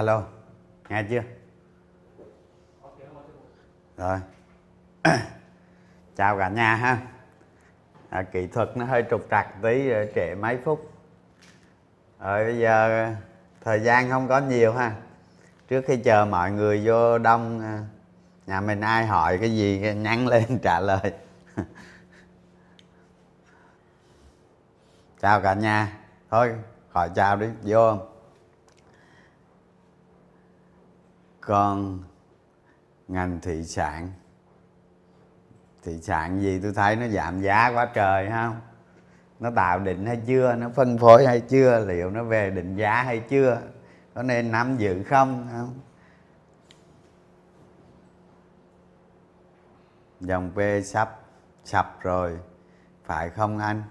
alo nghe chưa? Rồi. Chào cả nhà ha. À, kỹ thuật nó hơi trục trặc tí ờ, trễ mấy phút. Rồi bây giờ thời gian không có nhiều ha. Trước khi chờ mọi người vô đông ờ, nhà mình ai hỏi cái gì nhắn lên trả lời. Chào cả nhà. Thôi khỏi chào đi. Vô con ngành thị sản. Thị sản gì tôi thấy nó giảm giá quá trời không? Nó tạo định hay chưa? Nó phân phối hay chưa? Liệu nó về định giá hay chưa? Có nên nắm giữ không không? Dòng P sắp, sập rồi, phải không anh?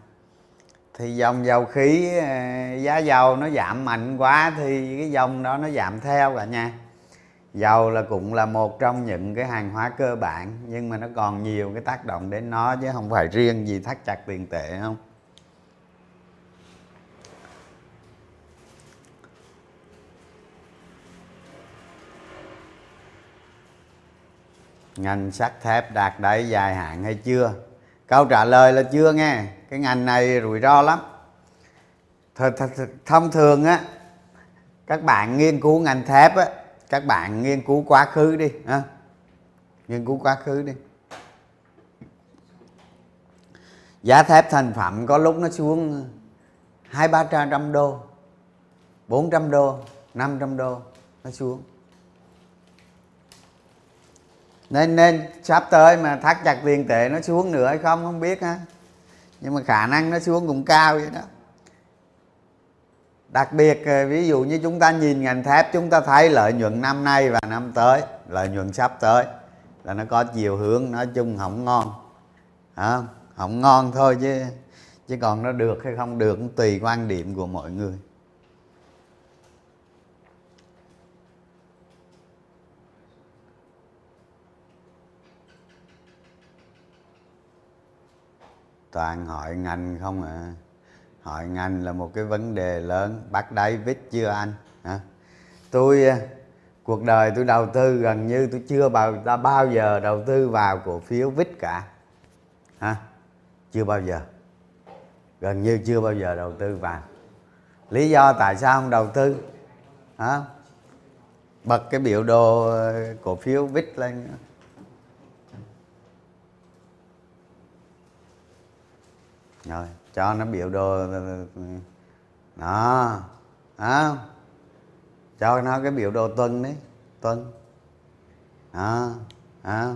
Thì dòng dầu khí ờ, giá dầu nó giảm mạnh quá thì cái dòng đó nó giảm theo cả nha dầu là cũng là một trong những cái hàng hóa cơ bản, nhưng mà nó còn nhiều cái tác động đến nó chứ không phải riêng gì thắt chặt tiền tệ không? Ngành sắt thép đạt đáy dài hạn hay chưa? Câu trả lời là chưa nghe. Cái ngành này rủi ro lắm. Th th th thông thường á, các bạn nghiên cứu ngành thép á các bạn nghiên cứu quá khứ đi, ha? Nghiên cứu quá khứ đi. Giá thép thành phẩm có lúc nó xuống hai ba trăm đô, bốn trăm đô, năm trăm đô nó xuống. Nên nên sắp tới mà thắt chặt tiền tệ nó xuống nữa hay không không biết ha. Nhưng mà khả năng nó xuống cũng cao vậy đó đặc biệt ờ, ví dụ như chúng ta nhìn ngành thép, chúng ta thấy lợi nhuận năm nay và năm tới, lợi nhuận sắp tới là nó có chiều hướng, nói chung không ngon. Không không ngon thôi chứ chứ còn nó được hay không được cũng tùy quan điểm của mọi người. Toàn hỏi ngành không à? Hỏi ngành là một cái vấn đề lớn. Bắt đáy chưa anh? Hả? Tôi à, cuộc đời tôi đầu tư gần như tôi chưa bao ta bao giờ đầu tư vào cổ phiếu vít cả. Hả? Chưa bao giờ. Gần như chưa bao giờ đầu tư vào. Lý do tại sao không đầu tư? Hả? Bật cái biểu đồ à, cổ phiếu vít lên. Rồi cho nó biểu đồ đó à, cho nó cái biểu đồ tuần đấy tuần đó à,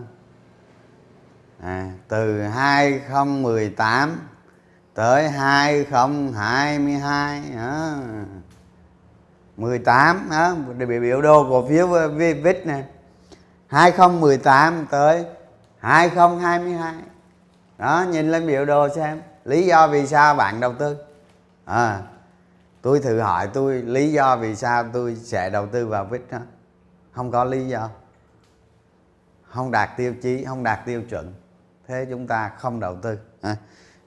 à, từ 2018 tới 2022 à, 18 đó biểu biểu đồ cổ phiếu VIX nè. 2018 tới 2022 đó nhìn lên biểu đồ xem lý do vì sao bạn đầu tư? À, tôi thử hỏi tôi lý do vì sao tôi sẽ đầu tư vào vít đó? Không có lý do. Không đạt tiêu chí không đạt tiêu chuẩn. Thế chúng ta không đầu tư à.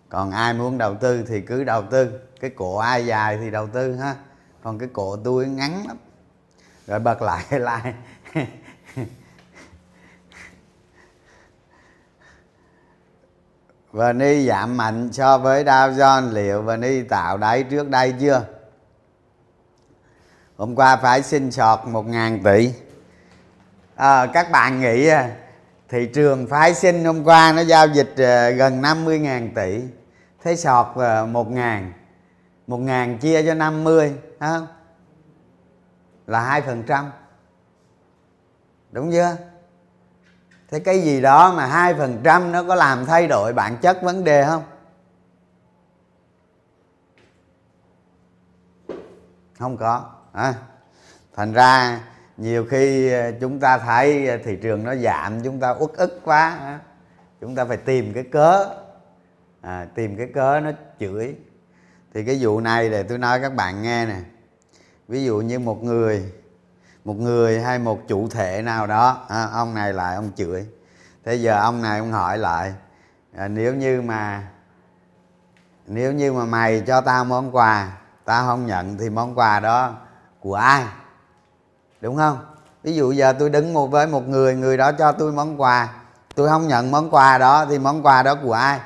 còn ai muốn đầu tư thì cứ đầu tư. Cái cổ ai dài thì đầu tư ha? Còn cái cổ tôi ngắn lắm. Rồi bật lại lại. Và ni giảm mạnh so với Dow Jones. Liệu và ni tạo đáy trước đây chưa? Hôm qua phải xin sọt 1.000 tỷ. À, các bạn nghĩ à, thị trường phái sinh hôm qua nó giao dịch à, gần 50.000 tỷ. Thế sọt à, 1.000 1.000 chia cho 50 không? là 2% đúng chưa? Thế cái gì đó mà hai phần trăm nó có làm thay đổi bản chất vấn đề không? Không có. À. thành ra nhiều khi ờ, chúng ta thấy ờ, thị trường nó giảm chúng ta uất ức quá chúng ta phải tìm cái cớ. À, tìm cái cớ nó chửi. Thì cái vụ này để tôi nói các bạn nghe nè. Ví dụ như một người một người hay một chủ thể nào đó. À, ông này lại ông chửi. Thế giờ ông này ông hỏi lại à, nếu như mà nếu như mà mày cho tao món quà tao không nhận thì món quà đó của ai? Đúng không? Ví dụ giờ tôi đứng một với một người người đó cho tôi món quà tôi không nhận món quà đó thì món quà đó của ai?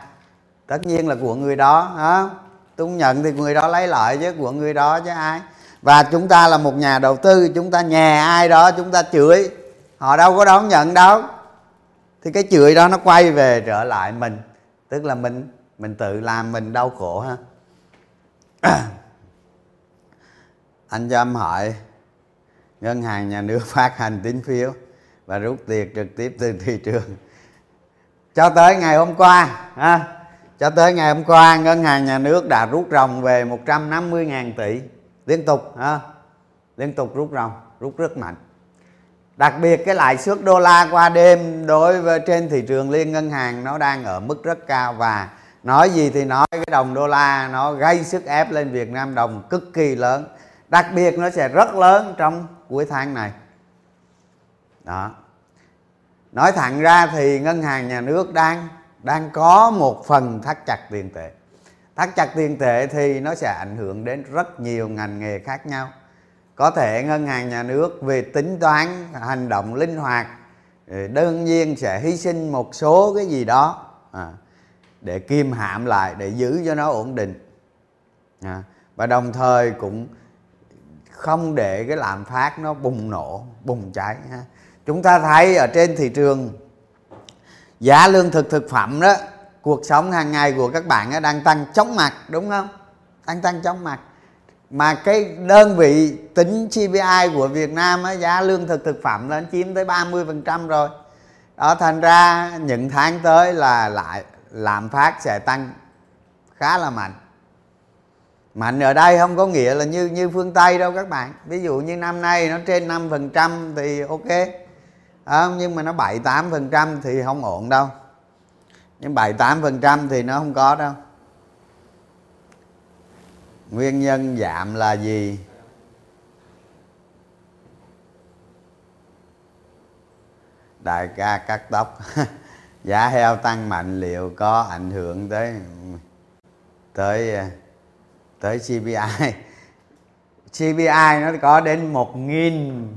Tất nhiên là của người đó hả? Tôi không nhận thì người đó lấy lợi chứ của người đó chứ ai? Và chúng ta là một nhà đầu tư chúng ta nhè ai đó chúng ta chửi. Họ đâu có đón nhận đâu. Thì cái chửi đó nó quay về trở lại mình. Tức là mình mình tự làm mình đau khổ ha. Anh cho em hỏi ngân hàng nhà nước phát hành tín phiếu và rút tiền trực tiếp từ thị trường. Cho tới ngày hôm qua ha, cho tới ngày hôm qua ngân hàng nhà nước đã rút ròng về 150.000 tỷ liên tục ha, liên tục rút ròng rút rất mạnh. Đặc biệt cái lãi suất đô la qua đêm đối với trên thị trường liên ngân hàng nó đang ở mức rất cao và nói gì thì nói cái đồng đô la nó gây sức ép lên Việt Nam đồng cực kỳ lớn. Đặc biệt nó sẽ rất lớn trong cuối tháng này. Đó. Nói thẳng ra thì ngân hàng nhà nước đang đang có một phần thắt chặt tiền tệ thắt chặt tiền tệ thì nó sẽ ảnh hưởng đến rất nhiều ngành nghề khác nhau có thể ngân hàng nhà nước về tính toán hành động linh hoạt ờ, đương nhiên sẽ hy sinh một số cái gì đó à, để kiềm hãm lại để giữ cho nó ổn định à, và đồng thời cũng không để cái lạm phát nó bùng nổ bùng cháy ha. chúng ta thấy ở trên thị trường giá lương thực thực phẩm đó cuộc sống hàng ngày của các bạn đang tăng chóng mặt đúng không? Đang tăng chóng mặt. Mà cái đơn vị tính CPI của Việt Nam á, giá lương thực thực phẩm lên chiếm tới 30% rồi. Đó thành ra những tháng tới là lại lạm phát sẽ tăng khá là mạnh. Mạnh ở đây không có nghĩa là như như phương tây đâu các bạn. Ví dụ như năm nay nó trên 5% thì ok. À, nhưng mà nó 7 8% thì không ổn đâu nhưng 7 8% thì nó không có đâu. Nguyên nhân giảm là gì? Đại ca cắt tóc. Giá heo tăng mạnh liệu có ảnh hưởng tới tới tới CPI CPI nó có đến một nghìn.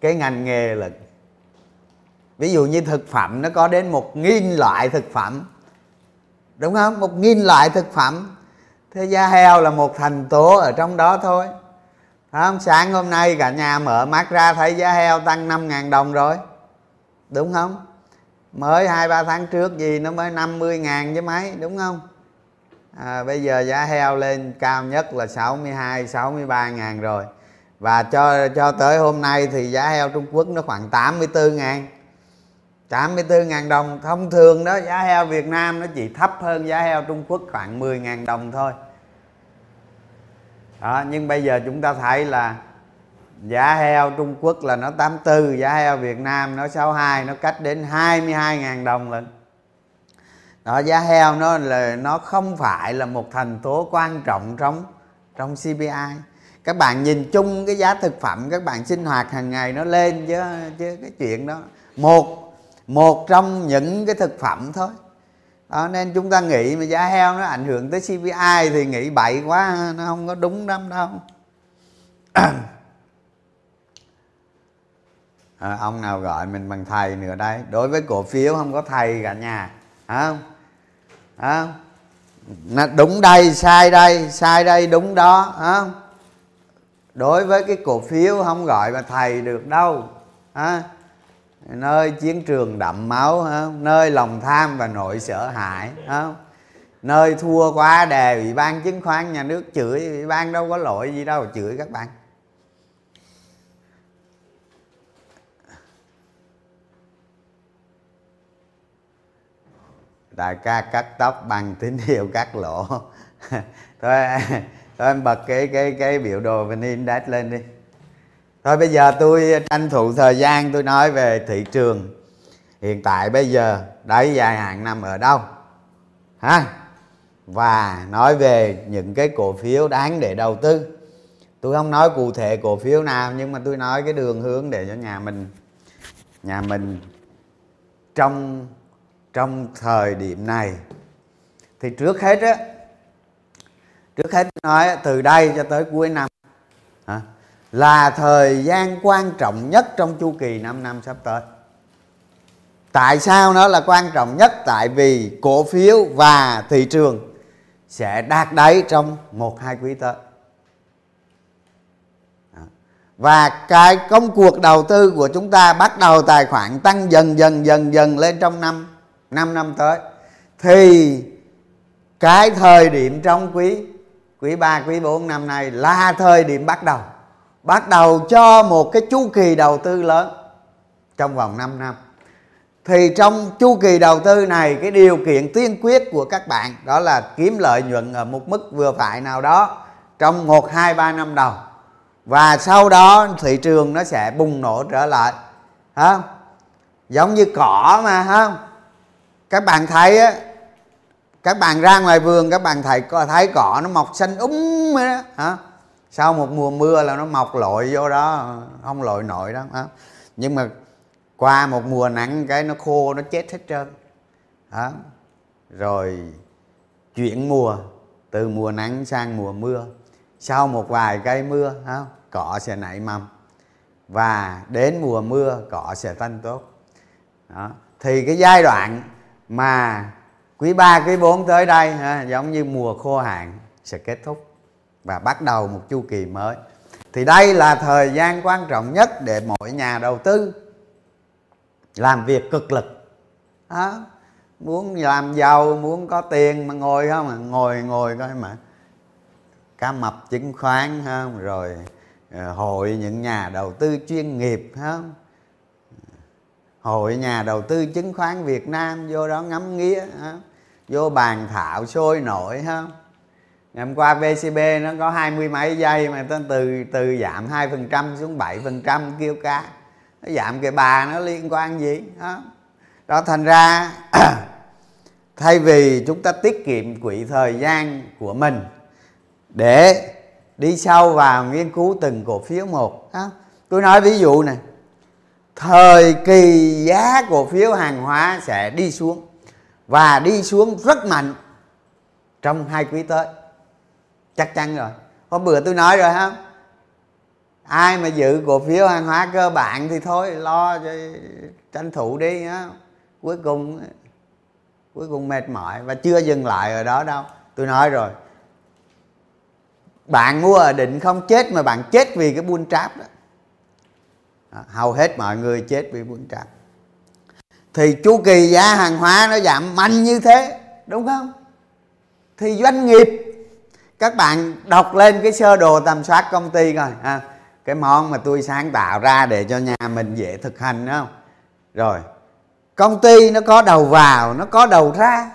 Cái ngành nghề là ví dụ như thực phẩm nó có đến một nghìn loại thực phẩm. Đúng không? Một nghìn loại thực phẩm. Thế da heo là một thành tố ở trong đó thôi. Đúng không? Sáng hôm nay cả nhà mở mắt ra thấy giá heo tăng năm ngàn đồng rồi. Đúng không? Mới 2-3 tháng trước gì nó mới 50.000 chứ mấy Đúng không? À, bây giờ giá heo lên cao nhất là 62-63.000 rồi. Và cho cho tới hôm nay thì giá heo Trung Quốc nó khoảng 84.000 84.000 đồng. Thông thường đó giá heo Việt Nam nó chỉ thấp hơn giá heo Trung Quốc khoảng 10.000 đồng thôi. Đó, nhưng bây giờ chúng ta thấy là giá heo Trung Quốc là nó 84 giá heo Việt Nam nó 62 nó cách đến 22.000 đồng lận. Đó giá heo nó là nó không phải là một thành tố quan trọng trong trong CPI các bạn nhìn chung cái giá thực phẩm các bạn sinh hoạt hàng ngày nó lên chứ chứ cái chuyện đó. Một một trong những cái thực phẩm thôi. Đó, nên chúng ta nghĩ mà giá heo nó ảnh hưởng tới CPI thì nghĩ bậy quá nó không có đúng lắm đâu. À, ông nào gọi mình bằng thầy nữa đây. Đối với cổ phiếu không có thầy cả nhà. Không à, đúng đây sai đây sai đây đúng đó. À, đối với cái cổ phiếu không gọi là thầy được đâu. À, nơi chiến trường đậm máu à, nơi lòng tham và nội sợ hãi à, nơi thua quá đề ủy ban chứng khoán nhà nước chửi. Ủy ban đâu có lỗi gì đâu chửi các bạn. Đại ca cắt tóc bằng tín hiệu cắt lỗ. Thôi thôi em bật cái cái cái biểu đồ vn index lên đi thôi bây giờ tôi tranh thủ thời gian tôi nói về thị trường. Hiện tại bây giờ đáy dài hạn nằm ở đâu? Ha? Và nói về những cái cổ phiếu đáng để đầu tư. Tôi không nói cụ thể cổ phiếu nào nhưng mà tôi nói cái đường hướng để cho nhà mình nhà mình trong trong thời điểm này. Thì trước hết á trước hết nói từ đây cho tới cuối năm. Hả, là thời gian quan trọng nhất trong chu kỳ 5 năm sắp tới. Tại sao nó là quan trọng nhất? Tại vì cổ phiếu và thị trường sẽ đạt đáy trong một hai quý tới. Và cái công cuộc đầu tư của chúng ta bắt đầu tài khoản tăng dần dần dần dần lên trong năm 5 năm tới. Thì cái thời điểm trong quý quý 3 quý 4 năm nay là thời điểm bắt đầu bắt đầu cho một cái chu kỳ đầu tư lớn trong vòng 5 năm. Thì trong chu kỳ đầu tư này, cái điều kiện tiên quyết của các bạn đó là kiếm lợi nhuận ở một mức vừa phải nào đó trong 1 2 3 năm đầu. Và sau đó thị trường nó sẽ bùng nổ trở lại, ha? Giống như cỏ mà, ha? Các bạn thấy á, các bạn ra ngoài vườn, các bạn thấy thấy cỏ nó mọc xanh um úng đó hả sau một mùa mưa là nó mọc lội vô đó không lội nổi đó hả? nhưng mà qua một mùa nắng cái nó khô nó chết hết trơn đó. rồi chuyển mùa từ mùa nắng sang mùa mưa sau một vài cây mưa không? cỏ sẽ nảy mầm và đến mùa mưa cỏ sẽ tanh tốt đó. thì cái giai đoạn mà quý ba quý bốn tới đây ha, giống như mùa khô hạn sẽ kết thúc và bắt đầu một chu kỳ mới. Thì đây là thời gian quan trọng nhất để mỗi nhà đầu tư làm việc cực lực. Đó. muốn làm giàu, muốn có tiền mà ngồi không à? Ngồi ngồi coi mà. Cá mập chứng khoán không? Rồi ờ, hội những nhà đầu tư chuyên nghiệp không? Hội nhà đầu tư chứng khoán Việt Nam vô đó ngắm nghía không? vô bàn thảo sôi nổi không? Ngày hôm qua VCB nó có hai mươi mấy giây mà nó từ từ giảm hai phần trăm xuống bảy phần trăm, kêu cá. Nó giảm cái bà nó liên quan gì đó đó, thành ra thay vì chúng ta tiết kiệm quỹ thời gian của mình để đi sâu vào nghiên cứu từng cổ phiếu một đó. tôi nói ví dụ này, thời kỳ giá cổ phiếu hàng hóa sẽ đi xuống và đi xuống rất mạnh trong hai quý tới chắc chắn rồi. Hôm bữa tôi nói rồi ha ai mà giữ cổ phiếu hàng hóa cơ bản thì thôi, lo cho tranh thủ đi á cuối cùng cuối cùng mệt mỏi và chưa dừng lại ở đó đâu. Tôi nói rồi. Bạn mua ở định không chết mà bạn chết vì cái buôn tráp đó. Hầu hết mọi người chết vì buôn tráp thì chu kỳ giá hàng hóa nó giảm mạnh như thế, đúng không? Thì doanh nghiệp các bạn đọc lên cái sơ đồ tầm soát công ty coi ha. Cái món mà tôi sáng tạo ra để cho nhà mình dễ thực hành không? Rồi công ty nó có đầu vào nó có đầu ra.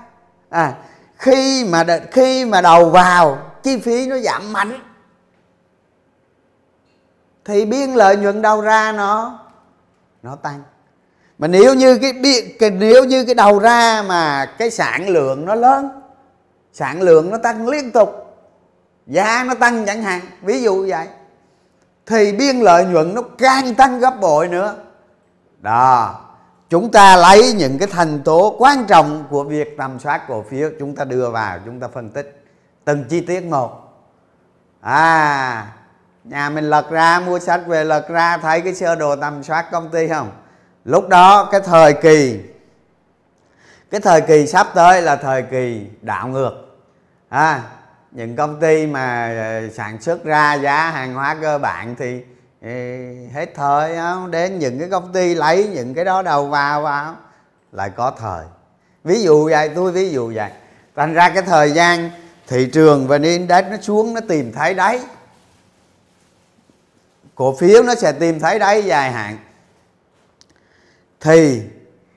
À, khi mà khi mà đầu vào chi phí nó giảm mạnh. Thì biên lợi nhuận đầu ra nó nó tăng. Mà nếu như cái, cái nếu như cái đầu ra mà cái sản lượng nó lớn sản lượng nó tăng liên tục giá nó tăng chẳng hạn ví dụ vậy. Thì biên lợi nhuận nó càng tăng gấp bội nữa. Đó chúng ta lấy những cái thành tố quan trọng của việc tầm soát cổ phiếu chúng ta đưa vào chúng ta phân tích. Từng chi tiết một. À nhà mình lật ra mua sách về lật ra thấy cái sơ đồ tầm soát công ty không? Lúc đó cái thời kỳ cái thời kỳ sắp tới là thời kỳ đảo ngược. À, những công ty mà ờ, sản xuất ra giá hàng hóa cơ bản thì ờ, hết thời không đến những cái công ty lấy những cái đó đầu vào vào, lại có thời. Ví dụ vậy, tôi ví dụ vậy. Thành ra cái thời gian thị trường và index nó xuống, nó tìm thấy đáy. Cổ phiếu nó sẽ tìm thấy đáy dài hạn. Thì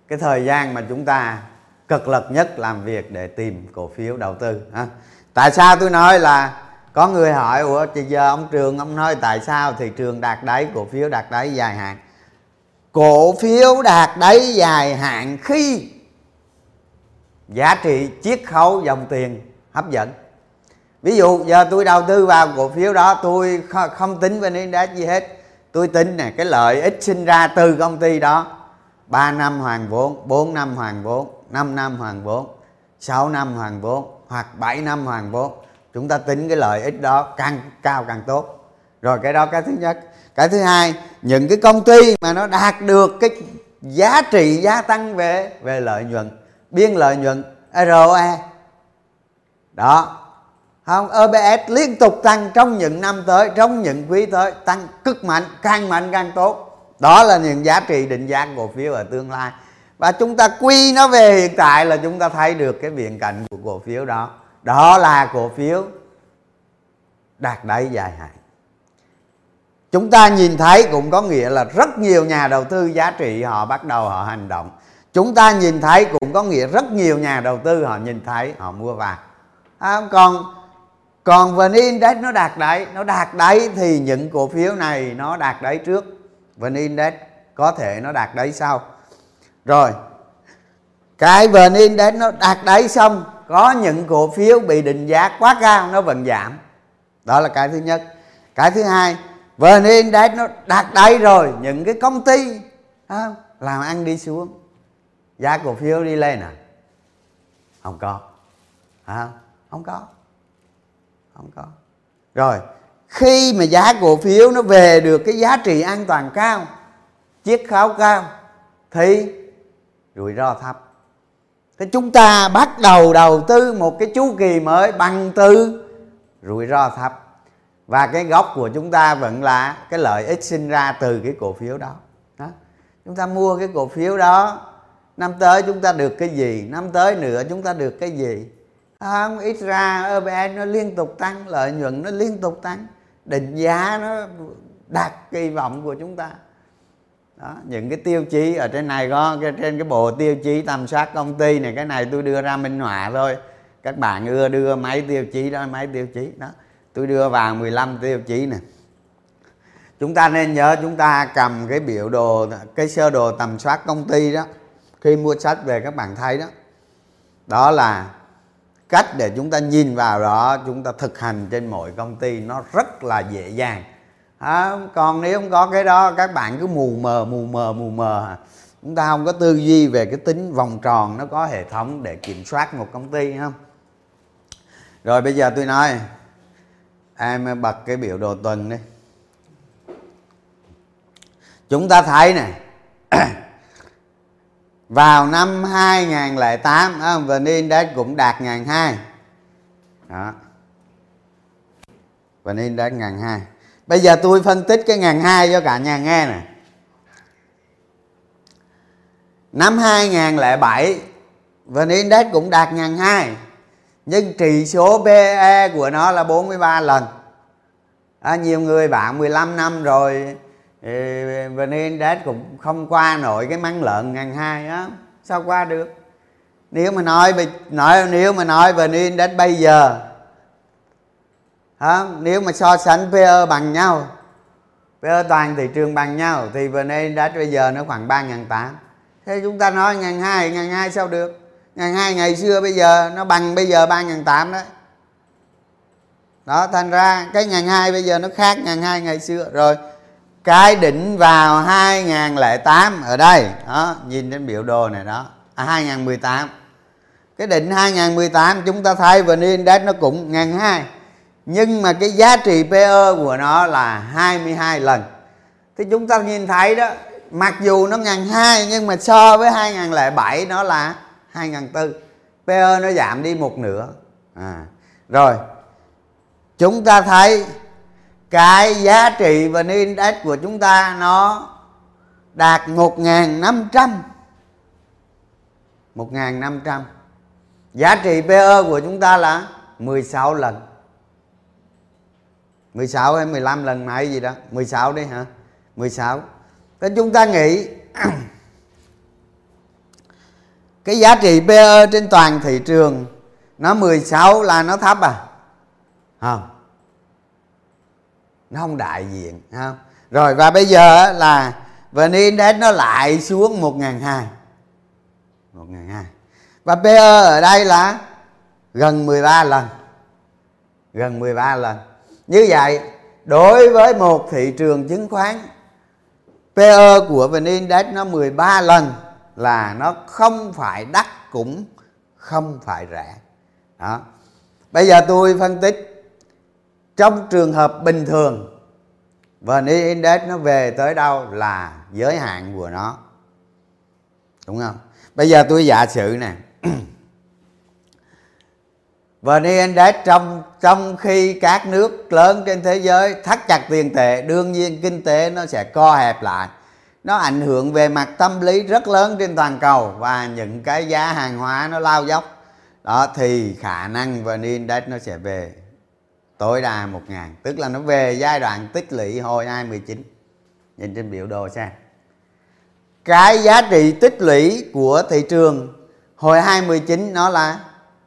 cái thời gian mà chúng ta cực lực nhất làm việc để tìm cổ phiếu đầu tư, ha tại sao tôi nói là có người hỏi, ủa, thì giờ ông trường ông nói tại sao thị trường đạt đáy, cổ phiếu đạt đáy dài hạn? Cổ phiếu đạt đáy dài hạn khi giá trị chiết khấu dòng tiền hấp dẫn. Ví dụ, giờ tôi đầu tư vào cổ phiếu đó, tôi không tính bên index gì hết. Tôi tính nè, cái lợi ích sinh ra từ công ty đó 3 năm hoàn vốn 4 năm hoàn vốn 5 năm hoàn vốn 6 năm hoàn vốn hoặc 7 năm hoàn vốn. Chúng ta tính cái lợi ích đó càng cao càng tốt. Rồi cái đó cái thứ nhất. Cái thứ hai, những cái công ty mà nó đạt được cái giá trị gia tăng về về lợi nhuận, biên lợi nhuận ROE đó. Không EPS liên tục tăng trong những năm tới, trong những quý tới, tăng cực mạnh, càng mạnh càng tốt. Đó là những giá trị định giá cổ phiếu ở tương lai và chúng ta quy nó về hiện tại là chúng ta thấy được cái viễn cảnh của cổ phiếu đó. Đó là cổ phiếu đạt đáy dài hạn. Chúng ta nhìn thấy cũng có nghĩa là rất nhiều nhà đầu tư giá trị họ bắt đầu họ hành động. Chúng ta nhìn thấy cũng có nghĩa rất nhiều nhà đầu tư họ nhìn thấy họ mua vào. À, còn còn vn index nó đạt đáy nó đạt đáy thì những cổ phiếu này nó đạt đáy trước. Vn index có thể nó đạt đáy sau rồi. Cái vn index nó đạt đáy xong có những cổ phiếu bị định giá quá cao nó vẫn giảm. Đó là cái thứ nhất. Cái thứ hai vn index nó đạt đáy rồi những cái công ty không? làm ăn đi xuống. Giá cổ phiếu đi lên à? Không có. À, không có. Không có. Rồi khi mà giá cổ phiếu nó về được cái giá trị an toàn cao chiết khấu cao thì rủi ro thấp. Thế chúng ta bắt đầu đầu tư một cái chu kỳ mới bằng từ rủi ro thấp. Và cái gốc của chúng ta vẫn là cái lợi ích sinh ra từ cái cổ phiếu đó, đó. chúng ta mua cái cổ phiếu đó năm tới chúng ta được cái gì? Năm tới nữa chúng ta được cái gì? À, không ít ra EPS nó liên tục tăng lợi nhuận nó liên tục tăng. Định giá nó đạt kỳ vọng của chúng ta đó, những cái tiêu chí ở trên này có cái trên cái bộ tiêu chí tầm soát công ty này cái này tôi đưa ra minh họa thôi. Các bạn ưa đưa mấy tiêu chí đó mấy tiêu chí. Đó tôi đưa vào 15 tiêu chí nè. Chúng ta nên nhớ chúng ta cầm cái biểu đồ cái sơ đồ tầm soát công ty đó. Khi mua sách về các bạn thấy đó. Đó là cách để chúng ta nhìn vào đó chúng ta thực hành trên mọi công ty. Nó rất là dễ dàng à, còn nếu không có cái đó các bạn cứ mù mờ mù mờ mù mờ. Chúng ta không có tư duy về cái tính vòng tròn nó có hệ thống để kiểm soát một công ty không rồi bây giờ tôi nói em bật cái biểu đồ tuần đi. Chúng ta thấy này vào năm 2008 đó, VN Index cũng đạt ngàn hai. Đó. VN Index ngàn hai bây giờ tôi phân tích cái ngàn hai cho cả nhà nghe nè. Năm 2007 VN Index cũng đạt ngàn hai nhưng trị số PE của nó là 43 lần. À, nhiều người bạn 15 năm rồi VN Index cũng không qua nổi cái măng lợn ngàn hai á. Sao qua được? Nếu mà nói nói nếu mà nói VN Index bây giờ à, nếu mà so sánh PE bằng nhau PE toàn thị trường bằng nhau thì vne đã bây giờ nó khoảng ba ngàn tám. Thế chúng ta nói ngàn hai ngàn hai sao được? Ngàn hai ngày xưa bây giờ nó bằng bây giờ ba ngàn tám đấy. Đó thành ra cái ngàn hai bây giờ nó khác ngàn hai ngày xưa. Rồi cái đỉnh vào 2008 ở đây. Đó nhìn trên biểu đồ này đó. À, 2018 cái đỉnh 2018 chúng ta thấy VN Index nó cũng ngàn hai nhưng mà cái giá trị PE của nó là 22 lần. Thì chúng ta nhìn thấy đó mặc dù nó ngàn hai nhưng mà so với 2007 nó là 2004 PE nó giảm đi một nửa. À, rồi. Chúng ta thấy cái giá trị và index của chúng ta nó đạt 1.500 1.500 giá trị PE của chúng ta là 16 lần. 16 hay 15 lần này gì đó. 16 đi hả? 16 thế chúng ta nghĩ cái giá trị PE trên toàn thị trường nó 16 là nó thấp à? Không. Nó không đại diện không rồi, và bây giờ là VN Index nó lại xuống 1.200 1.200 và PE ở đây là gần 13 lần. Gần 13 lần như vậy, đối với một thị trường chứng khoán PE của VN Index nó 13 lần là nó không phải đắt cũng không phải rẻ. Đó. Bây giờ tôi phân tích. Trong trường hợp bình thường, VN Index nó về tới đâu là giới hạn của nó. Đúng không? Bây giờ tôi giả sử nè. VN Index trong trong khi các nước lớn trên thế giới thắt chặt tiền tệ, đương nhiên kinh tế nó sẽ co hẹp lại. Nó ảnh hưởng về mặt tâm lý rất lớn trên toàn cầu và những cái giá hàng hóa nó lao dốc. Đó, thì khả năng VN Index nó sẽ về tối đa một ngàn, tức là nó về giai đoạn tích lũy hồi 2019 nhìn trên biểu đồ xem. Cái giá trị tích lũy của thị trường hồi 2019 nó là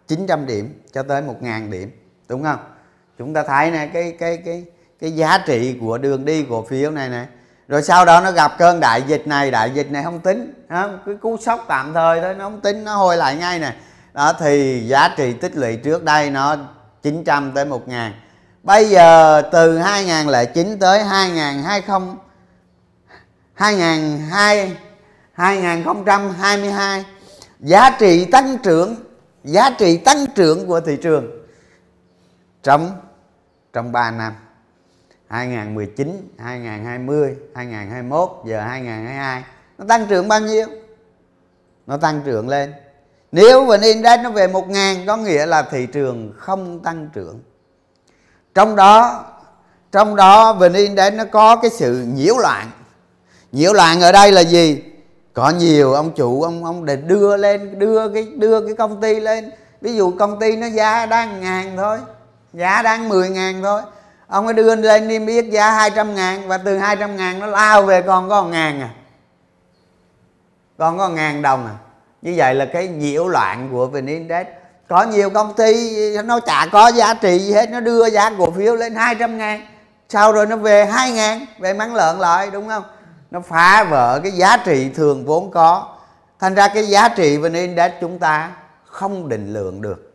900 điểm cho tới 1.000 điểm, đúng không? Chúng ta thấy này cái cái cái cái giá trị của đường đi cổ phiếu này này rồi sau đó nó gặp cơn đại dịch này, đại dịch này không tính không? cái cú sốc tạm thời thôi, nó không tính, nó hồi lại ngay nè. Đó, thì giá trị tích lũy trước đây nó 900 tới 1 ngàn. Bây giờ từ 2009 tới 2020 2002 2022 giá trị tăng trưởng giá trị tăng trưởng của thị trường trong trong 3 năm 2019, 2020, 2021, giờ 2022 nó tăng trưởng bao nhiêu? Nó tăng trưởng lên. Nếu VN Index nó về 1 ngàn có nghĩa là thị trường không tăng trưởng. Trong đó trong đó VN Index nó có cái sự nhiễu loạn. Nhiễu loạn ở đây là gì? Có nhiều ông chủ ông ông để đưa lên đưa cái đưa cái công ty lên. Ví dụ công ty nó giá đang ngàn thôi, giá đang 10 ngàn thôi. Ông ấy đưa lên niêm yết giá 200 ngàn và từ 200 ngàn nó lao về còn có 1 ngàn à. Còn có 1 ngàn đồng à. Như vậy là cái nhiễu loạn của VN Index. Có nhiều công ty nó chả có giá trị gì hết nó đưa giá cổ phiếu lên 200 ngàn sau rồi nó về 2 ngàn về mắng lợn lại đúng không? Nó phá vỡ cái giá trị thường vốn có. Thành ra cái giá trị VN Index chúng ta không định lượng được.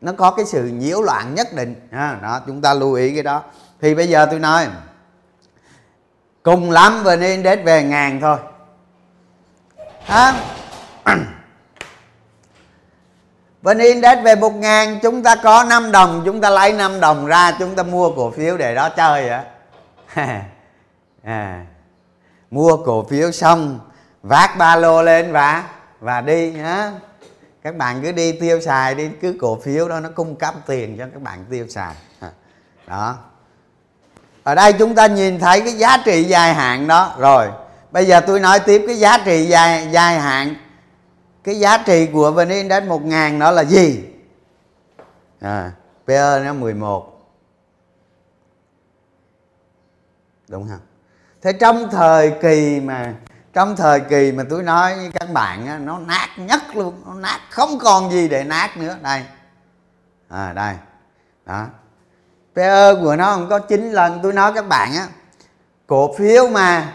Nó có cái sự nhiễu loạn nhất định. À, đó chúng ta lưu ý cái đó. Thì bây giờ tôi nói cùng lắm vn index về ngàn thôi. À, vn index về một ngàn chúng ta có 5 đồng chúng ta lấy 5 đồng ra chúng ta mua cổ phiếu để đó chơi vậy à, mua cổ phiếu xong vác ba lô lên và và đi nhá. Các bạn cứ đi tiêu xài đi cứ cổ phiếu đó nó cung cấp tiền cho các bạn tiêu xài. À, đó. Ở đây chúng ta nhìn thấy cái giá trị dài hạn đó. Rồi bây giờ tôi nói tiếp cái giá trị dài dài hạn. Cái giá trị của vn index một ngàn đó là gì? À, PE nó 11 đúng không? Thế trong thời kỳ mà trong thời kỳ mà tôi nói với các bạn á, nó nát nhất luôn nó nát không còn gì để nát nữa. Đây. À đây. Đó. PE của nó không có 9 lần tôi nói các bạn á. Cổ phiếu mà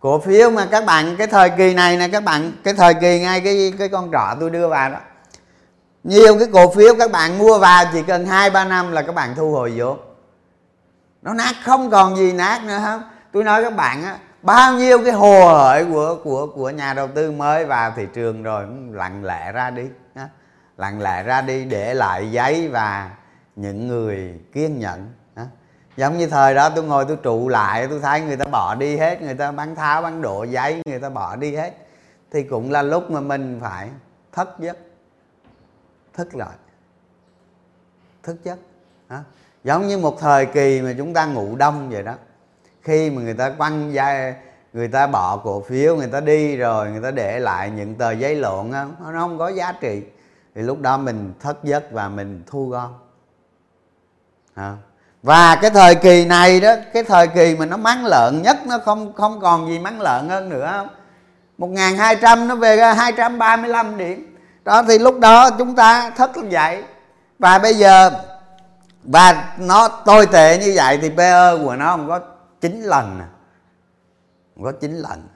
cổ phiếu mà các bạn cái thời kỳ này nè các bạn cái thời kỳ ngay cái cái con trọ tôi đưa vào đó. Nhiều cái cổ phiếu các bạn mua vào chỉ cần hai ba năm là các bạn thu hồi vốn. Nó nát không còn gì nát nữa không? Tôi nói các bạn á, bao nhiêu cái hồ hởi của của của nhà đầu tư mới vào thị trường rồi ừ, lặng lẽ ra đi lặng lẽ ra đi để lại giấy và những người kiên nhẫn giống như thời đó tôi ngồi tôi trụ lại, tôi thấy người ta bỏ đi hết, người ta bán tháo, bán độ giấy, người ta bỏ đi hết. Thì cũng là lúc mà mình phải thất giấc thức lại thức giấc giống như một thời kỳ mà chúng ta ngủ đông vậy đó khi mà người ta quăng ra người ta bỏ cổ phiếu người ta đi rồi người ta để lại những tờ giấy lộn đó, nó không có giá trị. Thì lúc đó mình thất giấc và mình thu gom. À. và cái thời kỳ này đó cái thời kỳ mà nó mắng lợn nhất nó không không còn gì mắng lợn hơn nữa. Không 1200 nó về ra 235 điểm. Đó thì lúc đó chúng ta thất dậy và bây giờ và nó tồi tệ như vậy thì PE của nó không có chín lần. Có chín lần.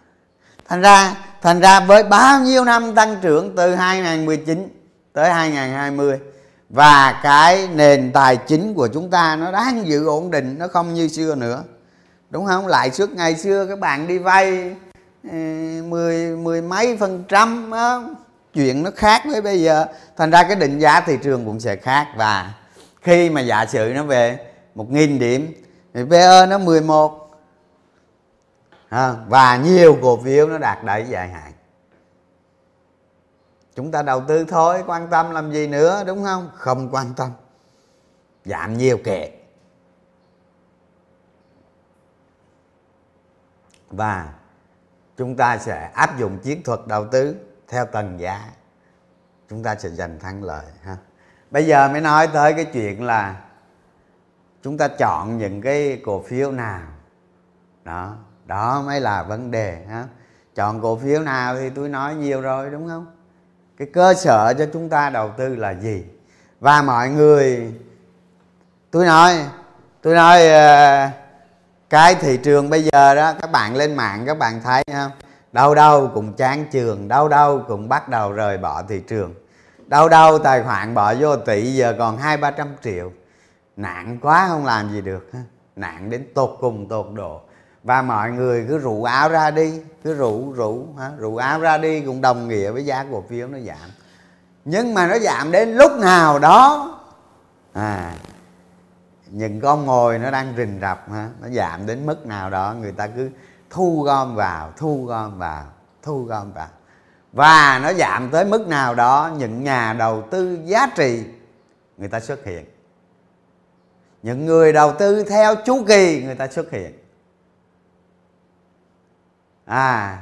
Thành ra thành ra với bao nhiêu năm tăng trưởng từ 2019 tới 2020 và cái nền tài chính của chúng ta nó đang giữ ổn định nó không như xưa nữa. Đúng không? Lại suốt ngày xưa các bạn đi vay ừ, mười mười mấy phần trăm đó. chuyện nó khác với bây giờ. Thành ra cái định giá thị trường cũng sẽ khác và khi mà giả sử nó về một nghìn điểm thì PE nó 11 à, và nhiều cổ phiếu nó đạt đẩy dài hạn. Chúng ta đầu tư thôi quan tâm làm gì nữa đúng không? Không quan tâm. Giảm nhiều kệ và chúng ta sẽ áp dụng chiến thuật đầu tư theo tầng giá. Chúng ta sẽ giành thắng lợi ha. Bây giờ mới nói tới cái chuyện là chúng ta chọn những cái cổ phiếu nào. Đó đó mới là vấn đề, ha. Chọn cổ phiếu nào thì tôi nói nhiều rồi, đúng không? Cái cơ sở cho chúng ta đầu tư là gì? Và mọi người, tôi nói tôi nói ờ, cái thị trường bây giờ đó, các bạn lên mạng, các bạn thấy không đâu đâu cũng chán trường đâu đâu cũng bắt đầu rời bỏ thị trường. Đâu đâu tài khoản bỏ vô tỷ, giờ còn hai ba trăm triệu nạn quá không làm gì được nạn đến tột cùng tột độ. Và mọi người cứ rủ áo ra đi, cứ rủ rủ, hả? rủ áo ra đi cũng đồng nghĩa với giá cổ phiếu nó giảm. Nhưng mà nó giảm đến lúc nào đó à những con mồi nó đang rình rập ha nó giảm đến mức nào đó, người ta cứ thu gom vào, thu gom vào, thu gom vào. Và nó giảm tới mức nào đó, những nhà đầu tư giá trị, người ta xuất hiện những người đầu tư theo chu kỳ, người ta xuất hiện à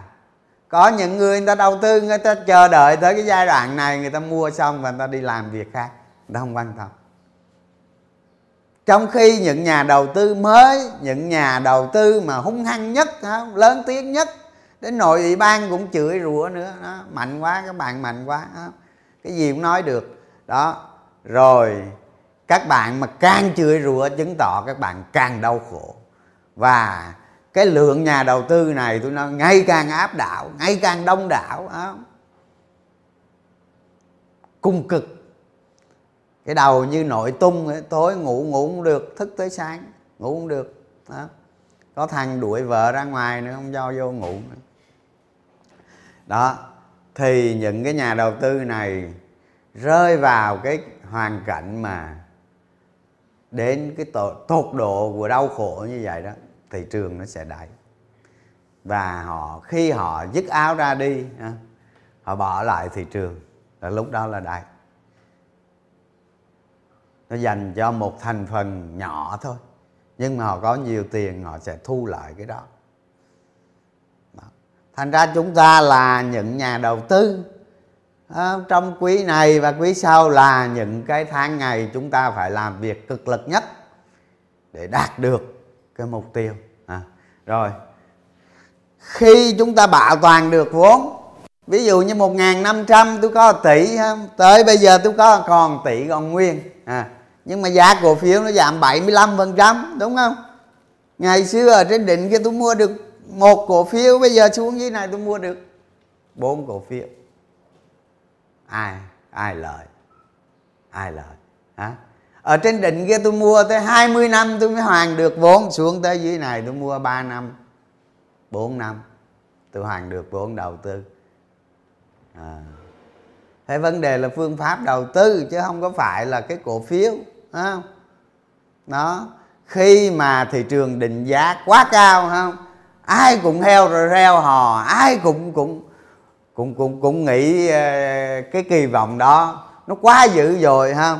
có những người người ta đầu tư, người ta chờ đợi tới cái giai đoạn này, người ta mua xong và người ta đi làm việc khác người ta không quan tâm trong khi những nhà đầu tư mới, những nhà đầu tư mà hung hăng nhất lớn tiếng nhất, đến nội ủy ban cũng chửi rủa nữa, đó. mạnh quá, các bạn mạnh quá, đó. cái gì cũng nói được đó, rồi các bạn mà càng chửi rủa chứng tỏ các bạn càng đau khổ và cái lượng nhà đầu tư này tôi nói ngày càng áp đảo ngày càng đông đảo đó. cung cực cái đầu như nội tung ấy, tối ngủ ngủ không được thức tới sáng ngủ không được đó. có thằng đuổi vợ ra ngoài nữa không cho vô ngủ nữa. đó thì những cái nhà đầu tư này rơi vào cái hoàn cảnh mà đến cái tột độ của đau khổ như vậy đó thị trường nó sẽ đẩy và họ khi họ dứt áo ra đi họ bỏ lại thị trường là lúc đó là đại. nó dành cho một thành phần nhỏ thôi nhưng mà họ có nhiều tiền họ sẽ thu lại cái đó, đó. thành ra chúng ta là những nhà đầu tư à, trong quý này và quý sau là những cái tháng ngày chúng ta phải làm việc cực lực nhất để đạt được cái mục tiêu. À, rồi. Khi chúng ta bảo toàn được vốn ví dụ như một năm trăm tôi có tỷ tới bây giờ tôi có còn tỷ còn nguyên. À, nhưng mà giá cổ phiếu nó giảm 75% đúng không? Ngày xưa ở trên đỉnh kia tôi mua được một cổ phiếu bây giờ xuống dưới này tôi mua được bốn cổ phiếu ai? Ai lợi ai lợi hả? Ở trên đỉnh kia tôi mua tới 20 năm tôi mới hoàn được vốn. Xuống tới dưới này tôi mua 3 năm 4 năm. Tôi hoàn được vốn đầu tư. À. thế vấn đề là phương pháp đầu tư chứ không có phải là cái cổ phiếu không? Đó. Khi mà thị trường định giá quá cao không? Ai cũng heo rồi reo hò, ai cũng cũng cũng cũng cũng nghĩ ờ, cái kỳ vọng đó nó quá dữ rồi ha?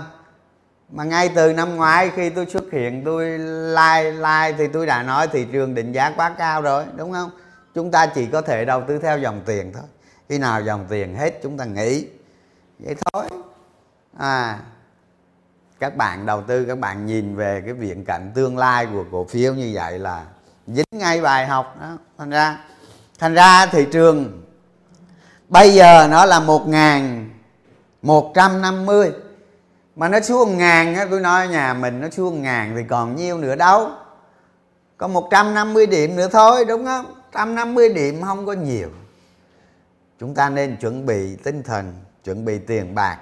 Mà ngay từ năm ngoái khi tôi xuất hiện, tôi like like thì tôi đã nói thị trường định giá quá cao rồi, đúng không? Chúng ta chỉ có thể đầu tư theo dòng tiền thôi. Khi nào dòng tiền hết, chúng ta nghỉ. Vậy thôi. À các bạn đầu tư, các bạn nhìn về cái viễn cảnh tương lai của cổ phiếu như vậy là dính ngay bài học đó, thành ra. Thành ra thị trường bây giờ nó là một ngàn một trăm năm mươi. Mà nó xuống ngàn á tôi nói nhà mình nó xuống ngàn thì còn nhiêu nữa đâu. Có 150 điểm nữa thôi đúng không? 150 điểm không có nhiều. Chúng ta nên chuẩn bị tinh thần chuẩn bị tiền bạc.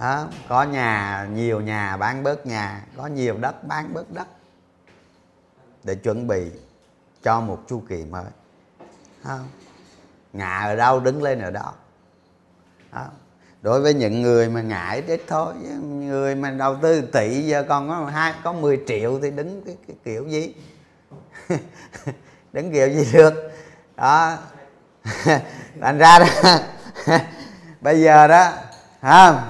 Đó, có nhà nhiều nhà bán bớt nhà có nhiều đất bán bớt đất. Để chuẩn bị cho một chu kỳ mới. Không ngã ở đâu đứng lên ở đó, đó. đối với những người mà ngại ít thôi người mà đầu tư tỷ giờ còn có hai có 10 triệu thì đứng cái, cái kiểu gì? Đứng kiểu gì được? Đó. Thành ra đó bây giờ đó không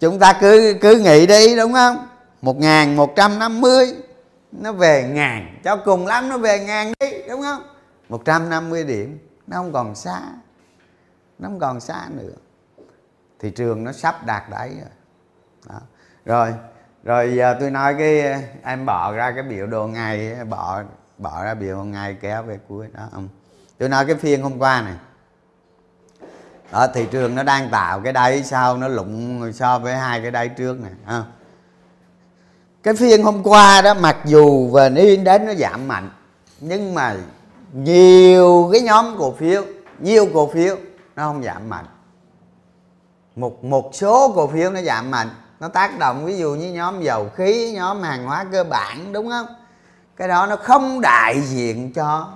chúng ta cứ cứ nghĩ đi đúng không? Một ngàn một trăm năm mươi nó về ngàn. Cho cùng lắm nó về ngàn đi đúng không? 150 điểm nó không còn xa. Nó không còn xa nữa. Thị trường nó sắp đạt đáy rồi. Đó. rồi rồi giờ tôi nói cái em bỏ ra cái biểu đồ ngày bỏ bỏ ra biểu đồ ngày kéo về cuối. Đó không? Tôi nói cái phiên hôm qua này. Đó, thị trường nó đang tạo cái đáy sau nó lụng so với hai cái đáy trước này cái phiên hôm qua đó mặc dù vn index nó giảm mạnh nhưng mà nhiều cái nhóm cổ phiếu, nhiều cổ phiếu nó không giảm mạnh. Một một số cổ phiếu nó giảm mạnh, nó tác động ví dụ như nhóm dầu khí, nhóm hàng hóa cơ bản, đúng không? Cái đó nó không đại diện cho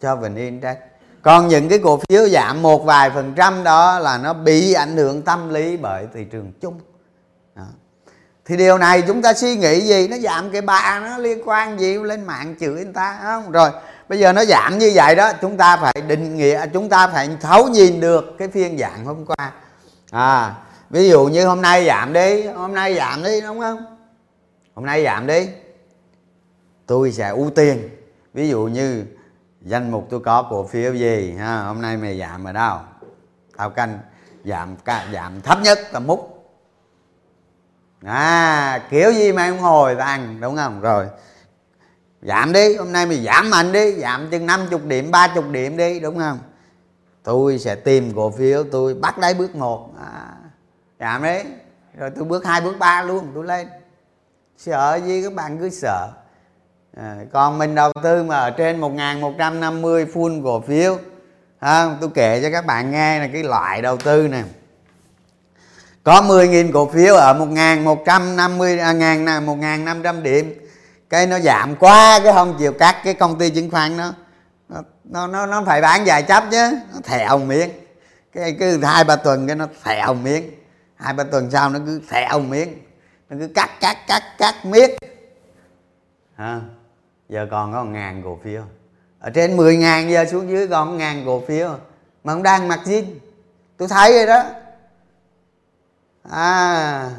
cho vn index. Còn những cái cổ phiếu giảm một vài phần trăm đó là nó bị ảnh hưởng tâm lý bởi thị trường chung. Đó. thì điều này chúng ta suy nghĩ gì? Nó giảm cái ba, nó liên quan gì lên mạng chửi người ta, không? Rồi bây giờ nó giảm như vậy đó, chúng ta phải định nghĩa, chúng ta phải thấu nhìn được cái phiên dạng hôm qua. À ví dụ như hôm nay giảm đi, hôm nay giảm đi, đúng không? Hôm nay giảm đi, tôi sẽ ưu tiên. Ví dụ như danh mục tôi có cổ phiếu gì, ha, hôm nay mày giảm ở đâu? Tao canh, giảm giảm thấp nhất là múc à kiểu gì mà không hồi tăng đúng không? Rồi giảm đi hôm nay mày giảm mạnh đi giảm chừng 50 điểm 30 điểm đi đúng không? Tôi sẽ tìm cổ phiếu tôi bắt lấy bước một. À, giảm đấy rồi tôi bước hai bước ba luôn tôi lên. Sợ gì các bạn cứ sợ. À, còn mình đầu tư mà ở trên 1150 full cổ phiếu. À, tôi kể cho các bạn nghe là cái loại đầu tư này. Có 10.000 cổ phiếu ở 1.150 à, 1.500 điểm cái nó giảm quá cái không chịu cắt cái công ty chứng khoán nó. Nó nó nó phải bán dài chấp chứ. Nó thẹo miếng. Cái cứ hai ba tuần cái nó thẹo miếng. Hai ba tuần sau nó cứ thẹo miếng. Nó cứ cắt cắt cắt cắt miết à, giờ còn có một ngàn cổ phiếu. Ở trên 10 ngàn giờ xuống dưới còn một ngàn cổ phiếu. Mà không đang mặc zin tôi thấy rồi đó. À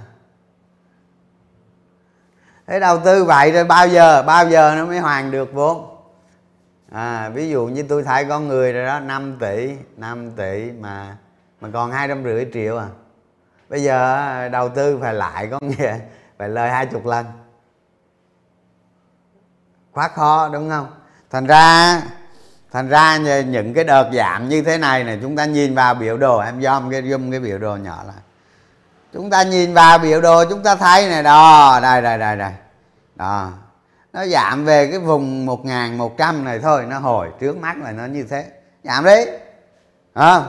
thế đầu tư vậy rồi bao giờ bao giờ nó mới hoàn được vốn? À, ví dụ như tôi thấy con người rồi đó 5 tỷ 5 tỷ mà mà còn hai trăm rưỡi triệu à. Bây giờ đầu tư phải lại có nghĩa phải lời hai chục lần. Quá khó đúng không? Thành ra thành ra những cái đợt giảm như thế này này chúng ta nhìn vào biểu đồ em dòm cái zoom cái biểu đồ nhỏ lại chúng ta nhìn vào biểu đồ chúng ta thấy này đó đây đây đây đây. Đó. Nó giảm về cái vùng 1100 này thôi nó hồi trước mắt là nó như thế. Giảm đi. À,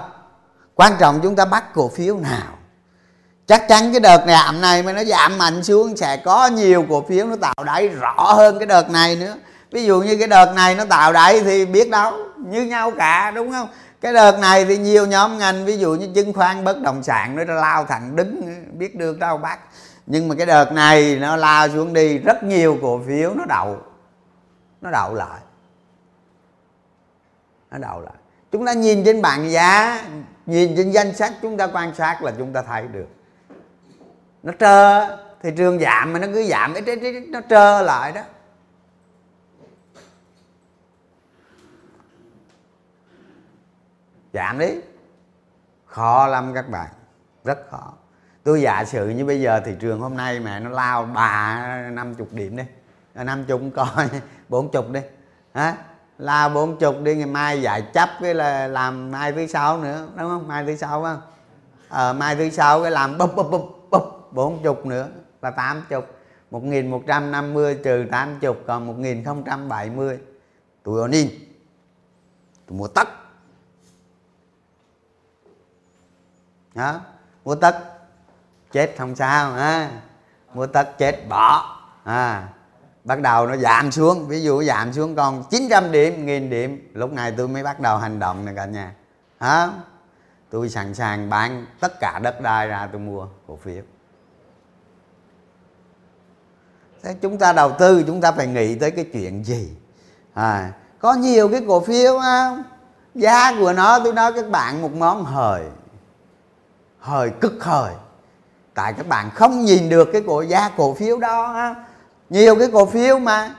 quan trọng chúng ta bắt cổ phiếu nào. Chắc chắn cái đợt giảm này mà nó giảm mạnh xuống sẽ có nhiều cổ phiếu nó tạo đáy rõ hơn cái đợt này nữa. Ví dụ như cái đợt này nó tạo đáy thì biết đâu như nhau cả đúng không? Cái đợt này thì nhiều nhóm ngành, ví dụ như chứng khoán, bất động sản, nó lao thẳng đứng, biết được đâu bác. Nhưng mà cái đợt này nó lao xuống đi, rất nhiều cổ phiếu nó đậu nó đậu lại. Nó đậu lại. Chúng ta nhìn trên bảng giá, nhìn trên danh sách, chúng ta quan sát là chúng ta thấy được. Nó trơ, thị trường giảm mà nó cứ giảm ít ít ít, nó trơ lại đó. Giảm đi. Khó lắm các bạn. Rất khó. Tôi giả sử như bây giờ thị trường hôm nay mà nó lao bà 50 điểm đi. Năm chục coi bốn chục đi. Hả? Lao bốn chục đi, ngày mai giải chấp cái là làm mai thứ sáu nữa, đúng không? Mai thứ sáu không? Ờ mai thứ sáu cái làm búp búp búp búp, bốn chục nữa là tám chục. Một nghìn một trăm năm mươi trừ tám chục còn một nghìn không trăm bảy mươi. Tôi on in tôi mua tất. Đó. Mua tất. Chết không sao ha. Mua tất chết bỏ. À. Bắt đầu nó giảm xuống. Ví dụ giảm xuống còn 900 điểm nghìn điểm. Lúc này tôi mới bắt đầu hành động này cả nhà. Hả? Tôi sẵn sàng bán tất cả đất đai ra tôi mua cổ phiếu. Thế chúng ta đầu tư chúng ta phải nghĩ tới cái chuyện gì? À, có nhiều cái cổ phiếu không giá của nó tôi nói các bạn một món hời hời cực hời tại các bạn không nhìn được cái cổ giá cổ phiếu đó ha. nhiều cái cổ phiếu mà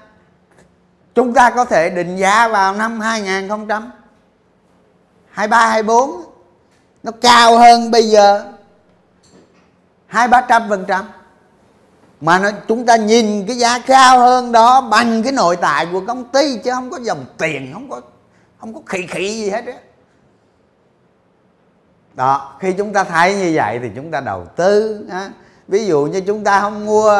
chúng ta có thể định giá vào năm 2023 24 nó cao hơn bây giờ hai ba trăm phần trăm. Mà nó, chúng ta nhìn cái giá cao hơn đó bằng cái nội tại của công ty chứ không có dòng tiền, không có không có khỉ khỉ gì hết á đó khi chúng ta thấy như vậy thì chúng ta đầu tư á. ví dụ như chúng ta không mua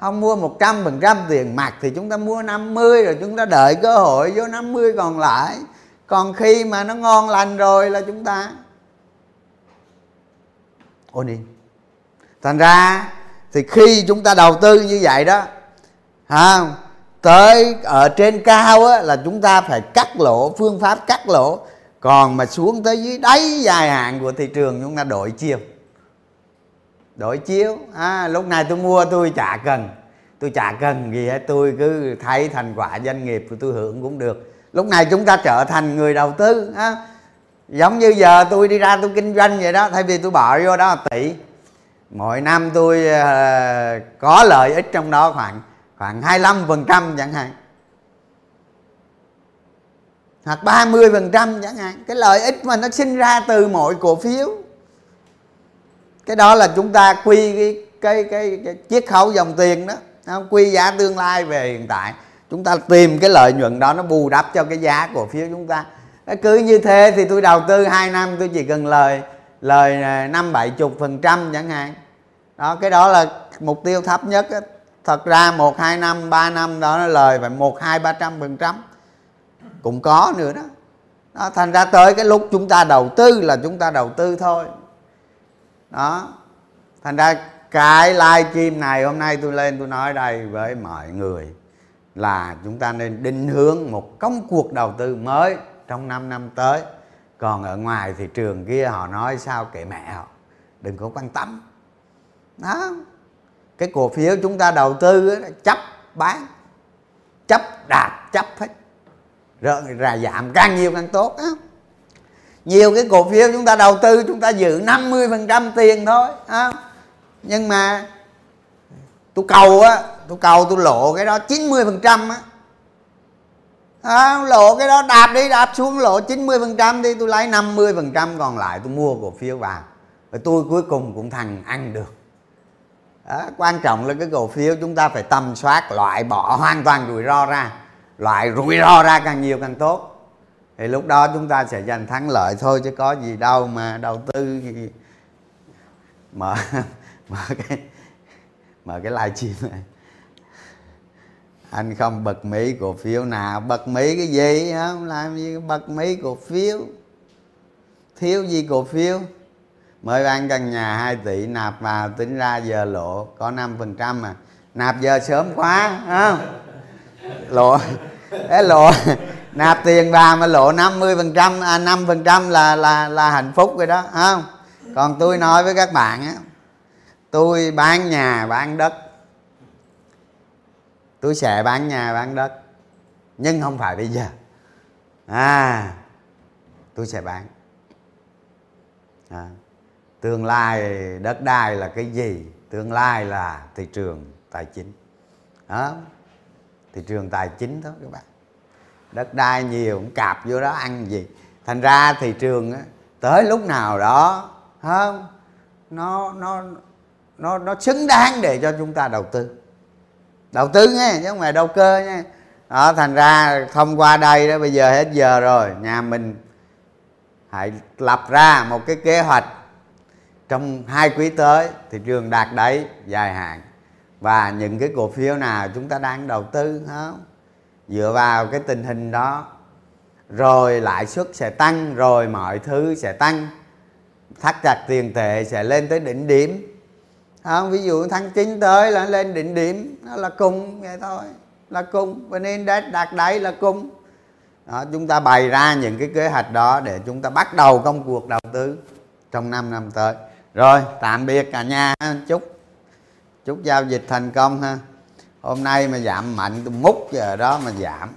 không mua một trăm phần trăm tiền mặt thì chúng ta mua 50 rồi chúng ta đợi cơ hội vô 50 còn lại. Còn khi mà nó ngon lành rồi là chúng ta ôn in thành ra thì khi chúng ta đầu tư như vậy đó ha tới ở trên cao á, là chúng ta phải cắt lỗ phương pháp cắt lỗ còn mà xuống tới dưới đáy dài hạn của thị trường chúng ta đổi chiều. Đổi chiếu à, lúc này tôi mua tôi chả cần. Tôi chả cần gì hết. Tôi cứ thấy thành quả doanh nghiệp của tôi hưởng cũng được. Lúc này chúng ta trở thành người đầu tư à, giống như giờ tôi đi ra tôi kinh doanh vậy đó thay vì tôi bỏ vô đó tỷ. Mỗi năm tôi uh, có lợi ích trong đó khoảng khoảng 25 phần trăm chẳng hạn hoặc 30 phần trăm chẳng hạn. Cái lợi ích mà nó sinh ra từ mỗi cổ phiếu. Cái đó là chúng ta quy cái cái cái, cái chiết khấu dòng tiền đó. Không? quy giá tương lai về hiện tại. Chúng ta tìm cái lợi nhuận đó nó bù đắp cho cái giá cổ phiếu chúng ta. Cứ như thế thì tôi đầu tư 2 năm tôi chỉ cần lời lời à, năm bảy chục phần trăm chẳng hạn. Đó cái đó là mục tiêu thấp nhất thật ra một hai năm ba năm đó nó lời phải một hai ba trăm phần trăm cũng có nữa đó. đó, thành ra tới cái lúc chúng ta đầu tư là chúng ta đầu tư thôi. Đó. Thành ra cái live stream này hôm nay tôi lên tôi nói đây với mọi người là chúng ta nên định hướng một công cuộc đầu tư mới trong 5 năm tới. Còn ở ngoài thị trường kia họ nói sao kệ mẹ họ, đừng có quan tâm. Đó. Cái cổ phiếu chúng ta đầu tư chấp bán, chấp đạt chấp hết rồi ra giảm càng nhiều càng tốt á, nhiều cái cổ phiếu chúng ta đầu tư chúng ta giữ 50% tiền thôi á nhưng mà tôi cầu á tôi cầu tôi lộ cái đó 90% á. À, lộ cái đó đạp đi đạp xuống lộ 90% đi tôi lấy 50% còn lại tôi mua cổ phiếu vào. Và tôi cuối cùng cũng thằng ăn được. Đó, quan trọng là cái cổ phiếu chúng ta phải tầm soát loại bỏ hoàn toàn rủi ro ra loại rủi ro ra càng nhiều càng tốt. Thì lúc đó chúng ta sẽ giành thắng lợi thôi chứ có gì đâu mà đầu tư mở mở cái mở cái live stream này. Anh không bật mí cổ phiếu nào. Bật mí cái gì? Không làm gì, bật mí cổ phiếu. Thiếu gì cổ phiếu? Mới bán căn nhà 2 tỷ, nạp vào tính ra giờ lộ có 5 phần trăm mà nạp giờ sớm quá, không? Lộ cái lộ nạp tiền vào mà lộ 50 phần trăm à, 5 phần trăm là là là hạnh phúc rồi đó không? Còn tôi nói với các bạn á tôi bán nhà bán đất. Tôi sẽ bán nhà bán đất. Nhưng không phải bây giờ. À tôi sẽ bán. À, tương lai đất đai là cái gì? Tương lai là thị trường tài chính. Đó thị trường tài chính thôi các bạn. Đất đai nhiều cũng cạp vô đó ăn gì. Thành ra thị trường á, tới lúc nào đó không nó nó nó nó xứng đáng để cho chúng ta đầu tư. Đầu tư nghe chứ không phải đầu cơ nha. Đó thành ra thông qua đây đó bây giờ hết giờ rồi nhà mình hãy lập ra một cái kế hoạch. Trong hai quý tới thị trường đạt đáy dài hạn và những cái cổ phiếu nào chúng ta đang đầu tư không dựa vào cái tình hình đó. Rồi lãi suất sẽ tăng rồi mọi thứ sẽ tăng. Thắt chặt tiền tệ sẽ lên tới đỉnh điểm. Không ví dụ tháng 9 tới là lên đỉnh điểm nó là cung vậy thôi là cung bên index đạt đáy là cung đó, chúng ta bày ra những cái kế hoạch đó để chúng ta bắt đầu công cuộc đầu tư trong 5 năm tới. Rồi tạm biệt cả nhà. Chúc chúc giao dịch thành công ha. Hôm nay mà giảm mạnh, tôi múc giờ đó mà giảm.